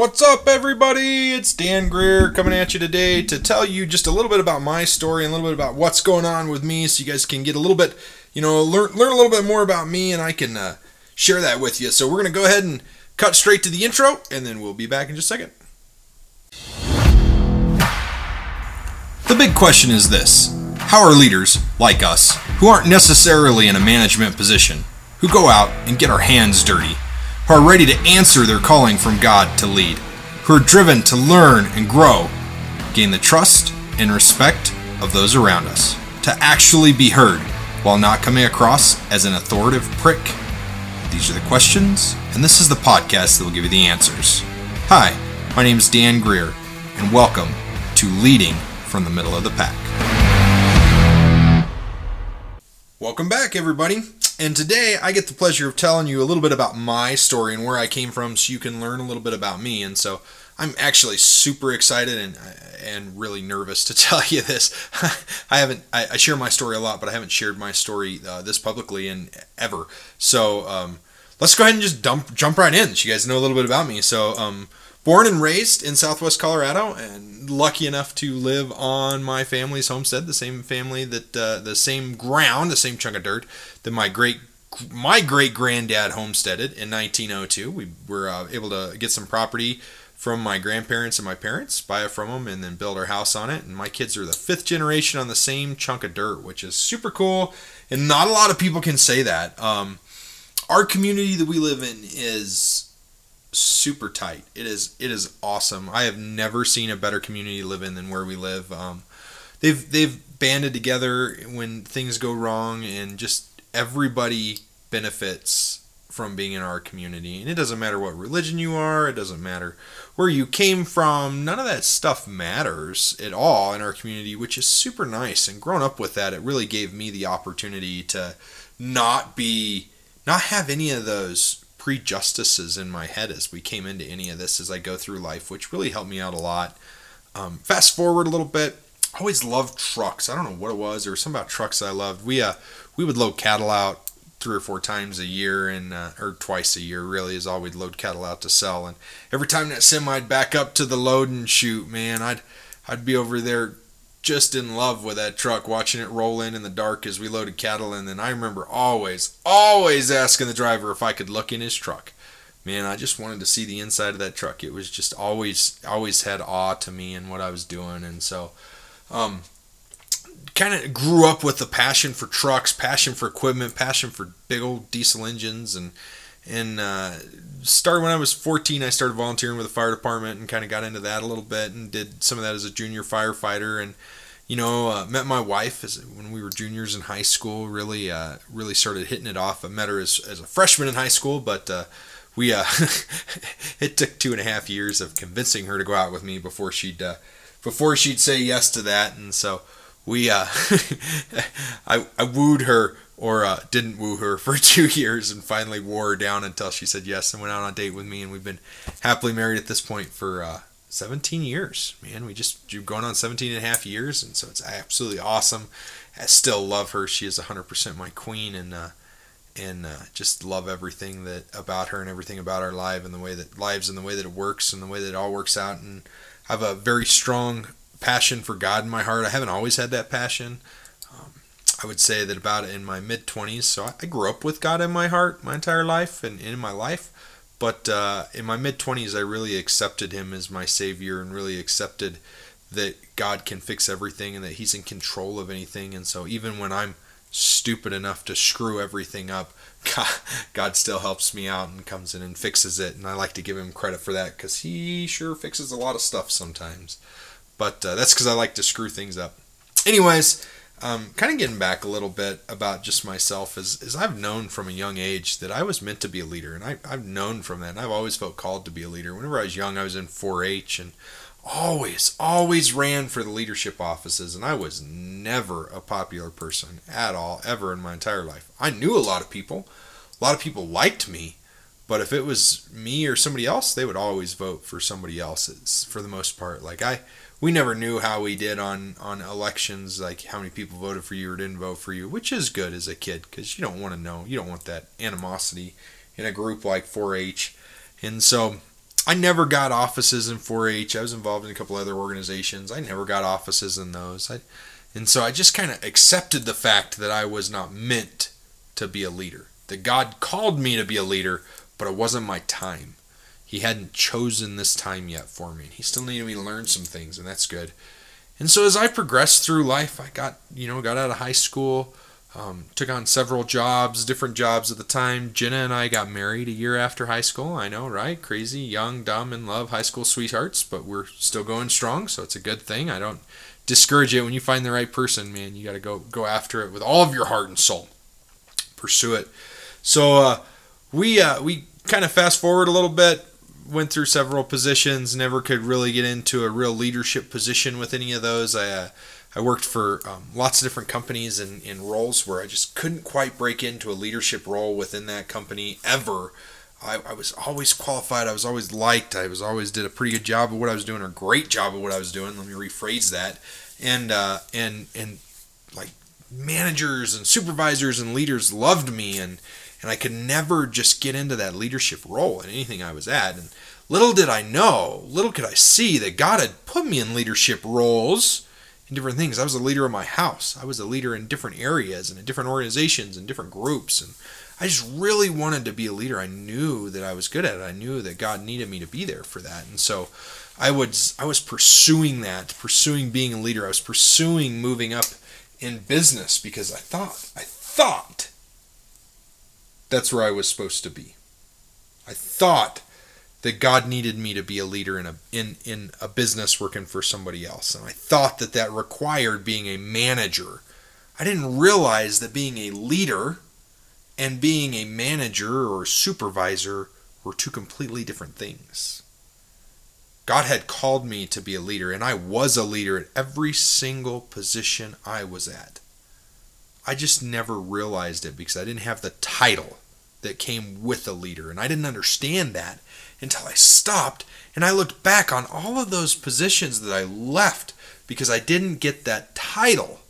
What's up, everybody? It's Dan Greer coming at you today to tell you just a little bit about my story and a little bit about what's going on with me so you guys can get a little bit, you know, learn, learn a little bit more about me and I can uh, share that with you. So, we're going to go ahead and cut straight to the intro and then we'll be back in just a second. The big question is this How are leaders, like us, who aren't necessarily in a management position, who go out and get our hands dirty, who are ready to answer their calling from God to lead, who are driven to learn and grow, gain the trust and respect of those around us, to actually be heard while not coming across as an authoritative prick? These are the questions, and this is the podcast that will give you the answers. Hi, my name is Dan Greer, and welcome to Leading from the Middle of the Pack. Welcome back, everybody. And today I get the pleasure of telling you a little bit about my story and where I came from so you can learn a little bit about me. And so I'm actually super excited and and really nervous to tell you this. I haven't I, I, share my story a lot, but I haven't shared my story uh, this publicly in ever. So um, let's go ahead and just dump jump right in. So you guys know a little bit about me. So um, born and raised in Southwest Colorado, and lucky enough to live on my family's homestead, the same family that uh, the same ground, the same chunk of dirt that my great my great granddad homesteaded in 1902. We were uh, able to get some property from my grandparents and my parents, buy it from them, and then build our house on it. And my kids are the fifth generation on the same chunk of dirt, which is super cool. And not a lot of people can say that. Um, our community that we live in is super tight. It is it is awesome. I have never seen a better community live in than where we live. Um, they've they've banded together when things go wrong, and just everybody benefits from being in our community. And it doesn't matter what religion you are. It doesn't matter where you came from. None of that stuff matters at all in our community, which is super nice. And growing up with that, it really gave me the opportunity to not be not have any of those prejudices in my head as we came into any of this as I go through life, which really helped me out a lot. Um, fast forward a little bit, I always loved trucks. I don't know what it was. There was something about trucks I loved. We uh we would load cattle out three or four times a year and uh, or twice a year really is all we'd load cattle out to sell and every time that semi'd back up to the load and shoot man i'd i'd be over there just in love with that truck, watching it roll in in the dark as we loaded cattle. in. And then I remember always, always asking the driver if I could look in his truck. Man, I just wanted to see the inside of that truck. It was just always, always had awe to me and what I was doing. And so, um, kind of grew up with the passion for trucks, passion for equipment, passion for big old diesel engines, and and uh, started when I was 14. I started volunteering with the fire department and kind of got into that a little bit and did some of that as a junior firefighter and you know uh, met my wife as when we were juniors in high school. Really, uh, really started hitting it off. I met her as, as a freshman in high school, but uh, we uh, it took two and a half years of convincing her to go out with me before she'd uh, before she'd say yes to that. And so we uh, I, I wooed her or uh, didn't woo her for two years and finally wore her down until she said yes and went out on a date with me. And we've been happily married at this point for uh, 17 years man. We just going on 17 and a half years and so it's absolutely awesome. I still love her. She is 100% my queen and uh, and uh, just love everything that about her and everything about our life and the way that lives and the way that it works and the way that it all works out. And I have a very strong passion for God in my heart. I haven't always had that passion. I would say that about in my mid 20s. So I grew up with God in my heart my entire life and in my life. But uh, in my mid 20s, I really accepted Him as my Savior and really accepted that God can fix everything and that He's in control of anything. And so even when I'm stupid enough to screw everything up, God, God still helps me out and comes in and fixes it. And I like to give Him credit for that because He sure fixes a lot of stuff sometimes. But uh, that's because I like to screw things up. Anyways, um, kind of getting back a little bit about just myself is, is I've known from a young age that I was meant to be a leader, and I, I've known from that, and I've always felt called to be a leader. Whenever I was young, I was in 4-H, and always, always ran for the leadership offices, and I was never a popular person at all, ever in my entire life. I knew a lot of people, a lot of people liked me, but if it was me or somebody else, they would always vote for somebody else for the most part. Like I we never knew how we did on on elections, like how many people voted for you or didn't vote for you, which is good as a kid because you don't want to know, you don't want that animosity in a group like 4-H, and so I never got offices in 4-H. I was involved in a couple other organizations. I never got offices in those. I, and so I just kind of accepted the fact that I was not meant to be a leader. That God called me to be a leader, but it wasn't my time. He hadn't chosen this time yet for me. He still needed me to learn some things, and that's good. And so as I progressed through life, I got, you know, got out of high school, um, took on several jobs, different jobs at the time. Jenna and I got married a year after high school. I know, right? Crazy, young, dumb, in love, high school sweethearts, but we're still going strong, so it's a good thing. I don't discourage it when you find the right person, man. You got to go go after it with all of your heart and soul. Pursue it. So uh, we uh, we kind of fast forward a little bit went through several positions, never could really get into a real leadership position with any of those. I uh, I worked for um, lots of different companies and in roles where I just couldn't quite break into a leadership role within that company ever. I, I, was always qualified. I was always liked. I was always did a pretty good job of what I was doing, or great job of what I was doing. Let me rephrase that. And uh, and and like managers and supervisors and leaders loved me, and and I could never just get into that leadership role in anything I was at. And little did I know, little could I see that God had put me in leadership roles in different things. I was a leader of my house. I was a leader in different areas and in different organizations and different groups. And I just really wanted to be a leader. I knew that I was good at it. I knew that God needed me to be there for that. And so I was I was pursuing that, pursuing being a leader. I was pursuing moving up in business because I thought I thought that's where I was supposed to be. I thought that God needed me to be a leader in a in in a business working for somebody else, and I thought that that required being a manager. I didn't realize that being a leader and being a manager or supervisor were two completely different things. God had called me to be a leader, and I was a leader at every single position I was at. I just never realized it because I didn't have the title that came with a leader. And I didn't understand that until I stopped and I looked back on all of those positions that I left because I didn't get that title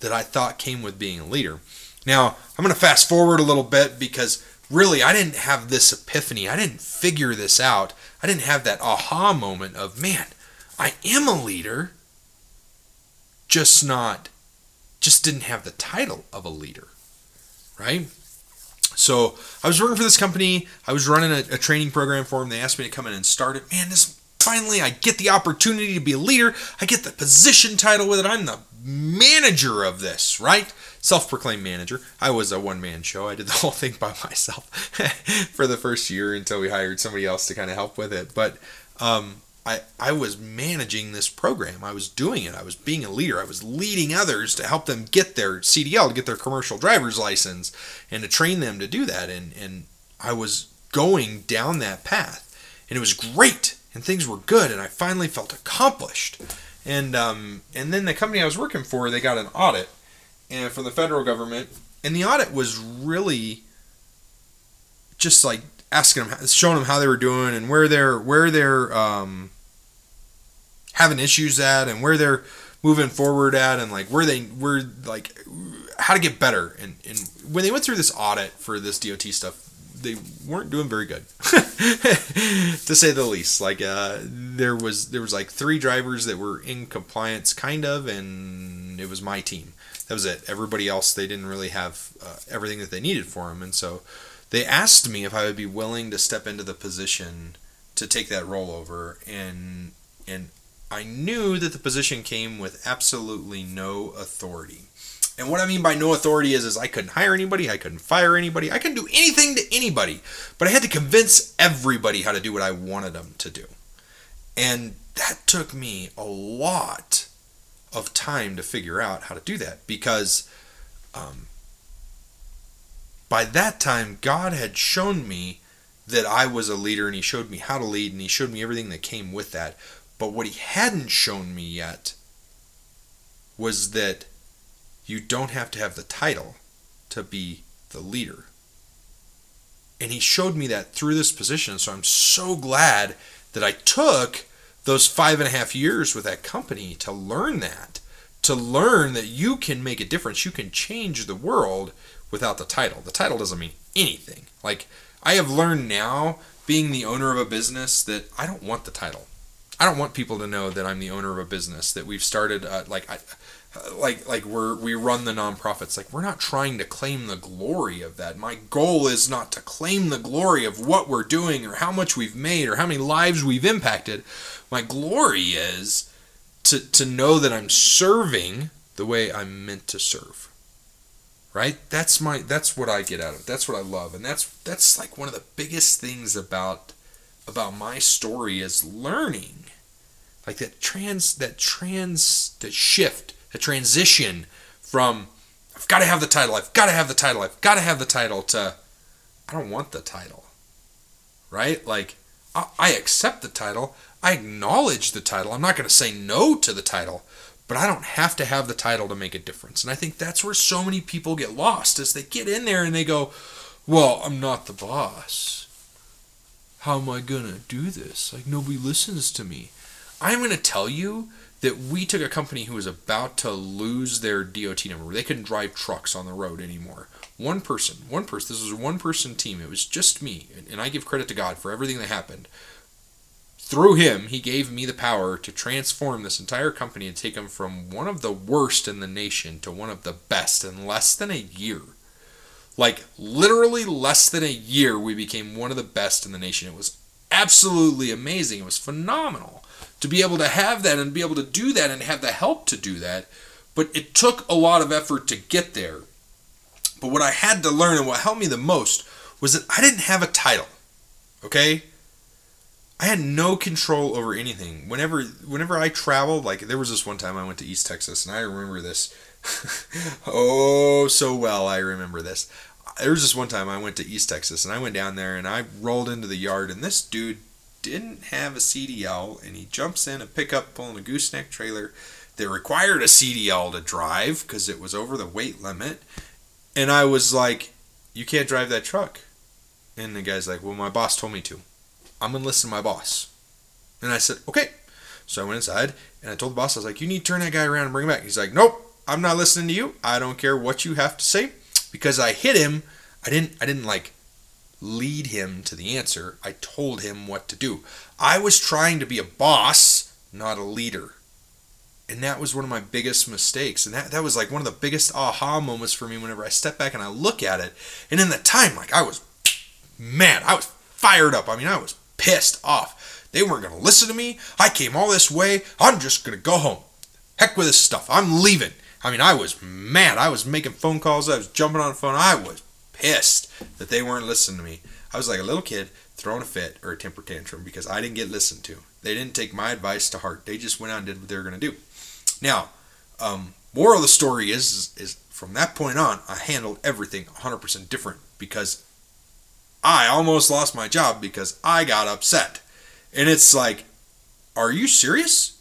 that I thought came with being a leader. Now, I'm going to fast forward a little bit because really I didn't have this epiphany. I didn't figure this out. I didn't have that aha moment of, man, I am a leader, just not, just didn't have the title of a leader, right? So I was working for this company. I was running a, a, training program for them. They asked me to come in and start it. Man, this finally I get the opportunity to be a leader. I get the position title with it. I'm the manager of this, right? Self-proclaimed manager. I was a one-man show. I did the whole thing by myself for the first year until we hired somebody else to kind of help with it. But um, I, I was managing this program. I was doing it. I was being a leader. I was leading others to help them get their CDL, to get their commercial driver's license, and to train them to do that. And, and I was going down that path. And it was great. And things were good. And I finally felt accomplished. And, um, and then the company I was working for, they got an audit and from the federal government. And the audit was really just like asking them, showing them how they were doing and where they're, where they're, um, having issues at and where they're moving forward at and like where they were like how to get better. And, and when they went through this audit for this DOT stuff they weren't doing very good to say the least. Like uh, there was there was like three drivers that were in compliance kind of and it was my team. That was it. Everybody else they didn't really have uh, everything that they needed for them and so they asked me if I would be willing to step into the position to take that role over and and I knew that the position came with absolutely no authority. And what I mean by no authority is, is I couldn't hire anybody, I couldn't fire anybody, I couldn't do anything to anybody, but I had to convince everybody how to do what I wanted them to do. And that took me a lot of time to figure out how to do that because um, by that time, God had shown me that I was a leader and He showed me how to lead and He showed me everything that came with that. But what he hadn't shown me yet was that you don't have to have the title to be the leader. And he showed me that through this position. So I'm so glad that I took those five and a half years with that company to learn that, to learn that you can make a difference. You can change the world without the title. The title doesn't mean anything. Like, I have learned now being the owner of a business that I don't want the title. I don't want people to know that I'm the owner of a business that we've started uh, like I, like like we're we run the nonprofits. Like we're not trying to claim the glory of that. My goal is not to claim the glory of what we're doing or how much we've made or how many lives we've impacted. My glory is to to know that I'm serving the way I'm meant to serve right? That's my that's what I get out of it. That's what I love. And that's that's like one of the biggest things about about my story is learning like that trans that trans that shift a transition from I've got to have the title, I've got to have the title, I've got to have the title to I don't want the title. Right? Like I, I accept the title, I acknowledge the title. I'm not going to say no to the title, but I don't have to have the title to make a difference. And I think that's where so many people get lost is they get in there and they go, "Well, I'm not the boss. How am I to do this? Like nobody listens to me." I'm to tell you that we took a company who was about to lose their DOT number. They couldn't drive trucks on the road anymore. One person, one person, this was a one person team. It was just me. And I give credit to God for everything that happened. Through him, he gave me the power to transform this entire company and take them from one of the worst in the nation to one of the best in less than a year. Like, literally less than a year, we became one of the best in the nation. It was absolutely amazing. It was phenomenal to be able to have that and be able to do that and have the help to do that. But it took a lot of effort to get there. But what I had to learn and what helped me the most was that I didn't have a title. Okay? I had no control over anything. Whenever whenever I traveled, like there was this one time I went to East Texas and I remember this oh so well I remember this. There was this one time I went to East Texas and I went down there and I rolled into the yard and this dude didn't have a CDL and he jumps in a pickup pulling a gooseneck trailer that required a CDL to drive because it was over the weight limit. And I was like, You can't drive that truck. And the guy's like, Well, my boss told me to. I'm going to listen to my boss. And I said, Okay. So I went inside and I told the boss, I was like, You need to turn that guy around and bring him back. He's like, Nope, I'm not listening to you. I don't care what you have to say because I hit him. I didn't, I didn't like lead him to the answer. I told him what to do. I was trying to be a boss, not a leader. And that was one of my biggest mistakes. And that, that was like one of the biggest aha moments for me whenever I step back and I look at it. And in the time, like I was mad. I was fired up. I mean, I was pissed off. They weren't going to listen to me. I came all this way. I'm just going to go home. Heck with this stuff. I'm leaving. I mean, I was mad. I was making phone calls. I was jumping on the phone. I was pissed that they weren't listening to me. I was like a little kid throwing a fit or a temper tantrum because I didn't get listened to. They didn't take my advice to heart. They just went out and did what they were going to do. Now, um, moral of the story is, is, is from that point on, I handled everything 100% different because I almost lost my job because I got upset. And it's like, are you serious?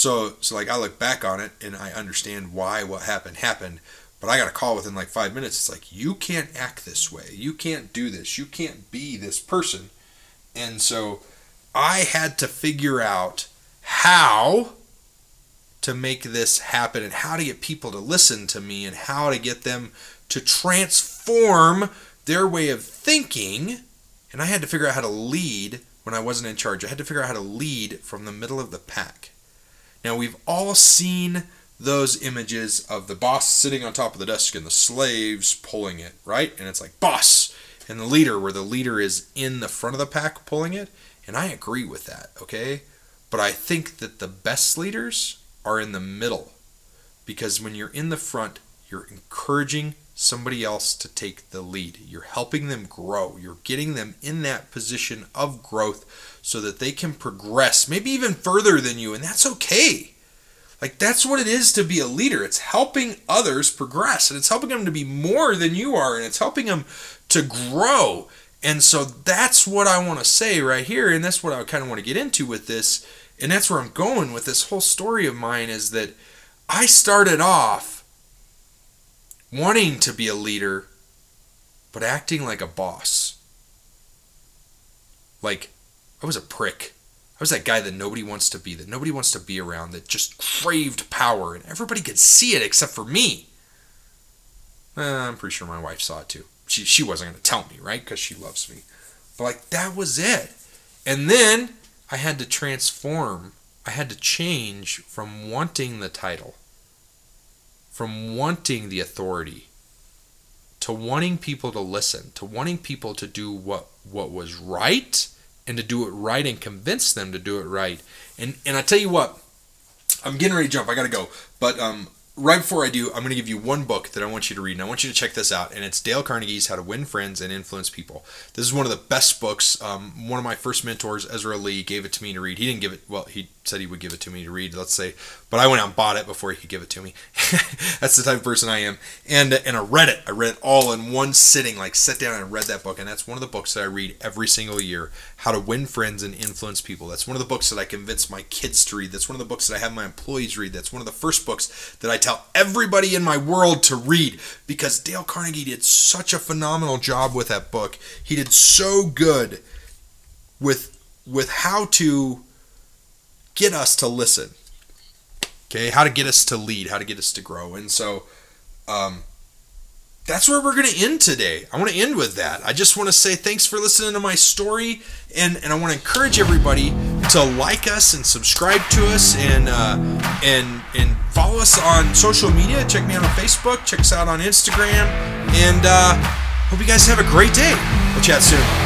So, so like I look back on it and I understand why what happened happened, but I got a call within like five minutes. It's like, you can't act this way. You can't do this. You can't be this person. And so I had to figure out how to make this happen and how to get people to listen to me and how to get them to transform their way of thinking. And I had to figure out how to lead when I wasn't in charge. I had to figure out how to lead from the middle of the pack. Now, we've all seen those images of the boss sitting on top of the desk and the slaves pulling it, right? And it's like boss and the leader, where the leader is in the front of the pack pulling it. And I agree with that, okay? But I think that the best leaders are in the middle because when you're in the front, you're encouraging somebody else to take the lead. You're helping them grow. You're getting them in that position of growth so that they can progress, maybe even further than you, and that's okay. Like that's what it is to be a leader. It's helping others progress and it's helping them to be more than you are and it's helping them to grow. And so that's what I want to say right here and that's what I kind of want to get into with this and that's where I'm going with this whole story of mine is that I started off wanting to be a leader but acting like a boss. Like I was a prick. I was that guy that nobody wants to be, that nobody wants to be around, that just craved power, and everybody could see it except for me. Eh, I'm pretty sure my wife saw it too. She, she wasn't going to tell me, right? Because she loves me. But like that was it. And then I had to transform. I had to change from wanting the title, from wanting the authority, to wanting people to listen, to wanting people to do what what was right and to do it right and convince them to do it right. And and I tell you what, I'm getting ready to jump. I got to go. But um right before I do, I'm going to give you one book that I want you to read, and I want you to check this out. And it's Dale Carnegie's How to Win Friends and Influence People. This is one of the best books. Um, one of my first mentors, Ezra Lee, gave it to me to read. He didn't give it, well, he said he would give it to me to read, let's say, but I went out and bought it before he could give it to me. That's the type of person I am. And and I read it. I read it all in one sitting, like sat down and read that book. And that's one of the books that I read every single year. How to Win Friends and Influence People. That's one of the books that I convince my kids to read. That's one of the books that I have my employees read. That's one of the first books that I tell everybody in my world to read because Dale Carnegie did such a phenomenal job with that book. He did so good with with how to get us to listen. Okay, how to get us to lead, how to get us to grow. And so um, that's where we're going to end today. I want to end with that. I just want to say thanks for listening to my story, and, and I want to encourage everybody to like us and subscribe to us and uh, and and follow us on social media. Check me out on Facebook. Check us out on Instagram, and uh, hope you guys have a great day. We'll chat soon.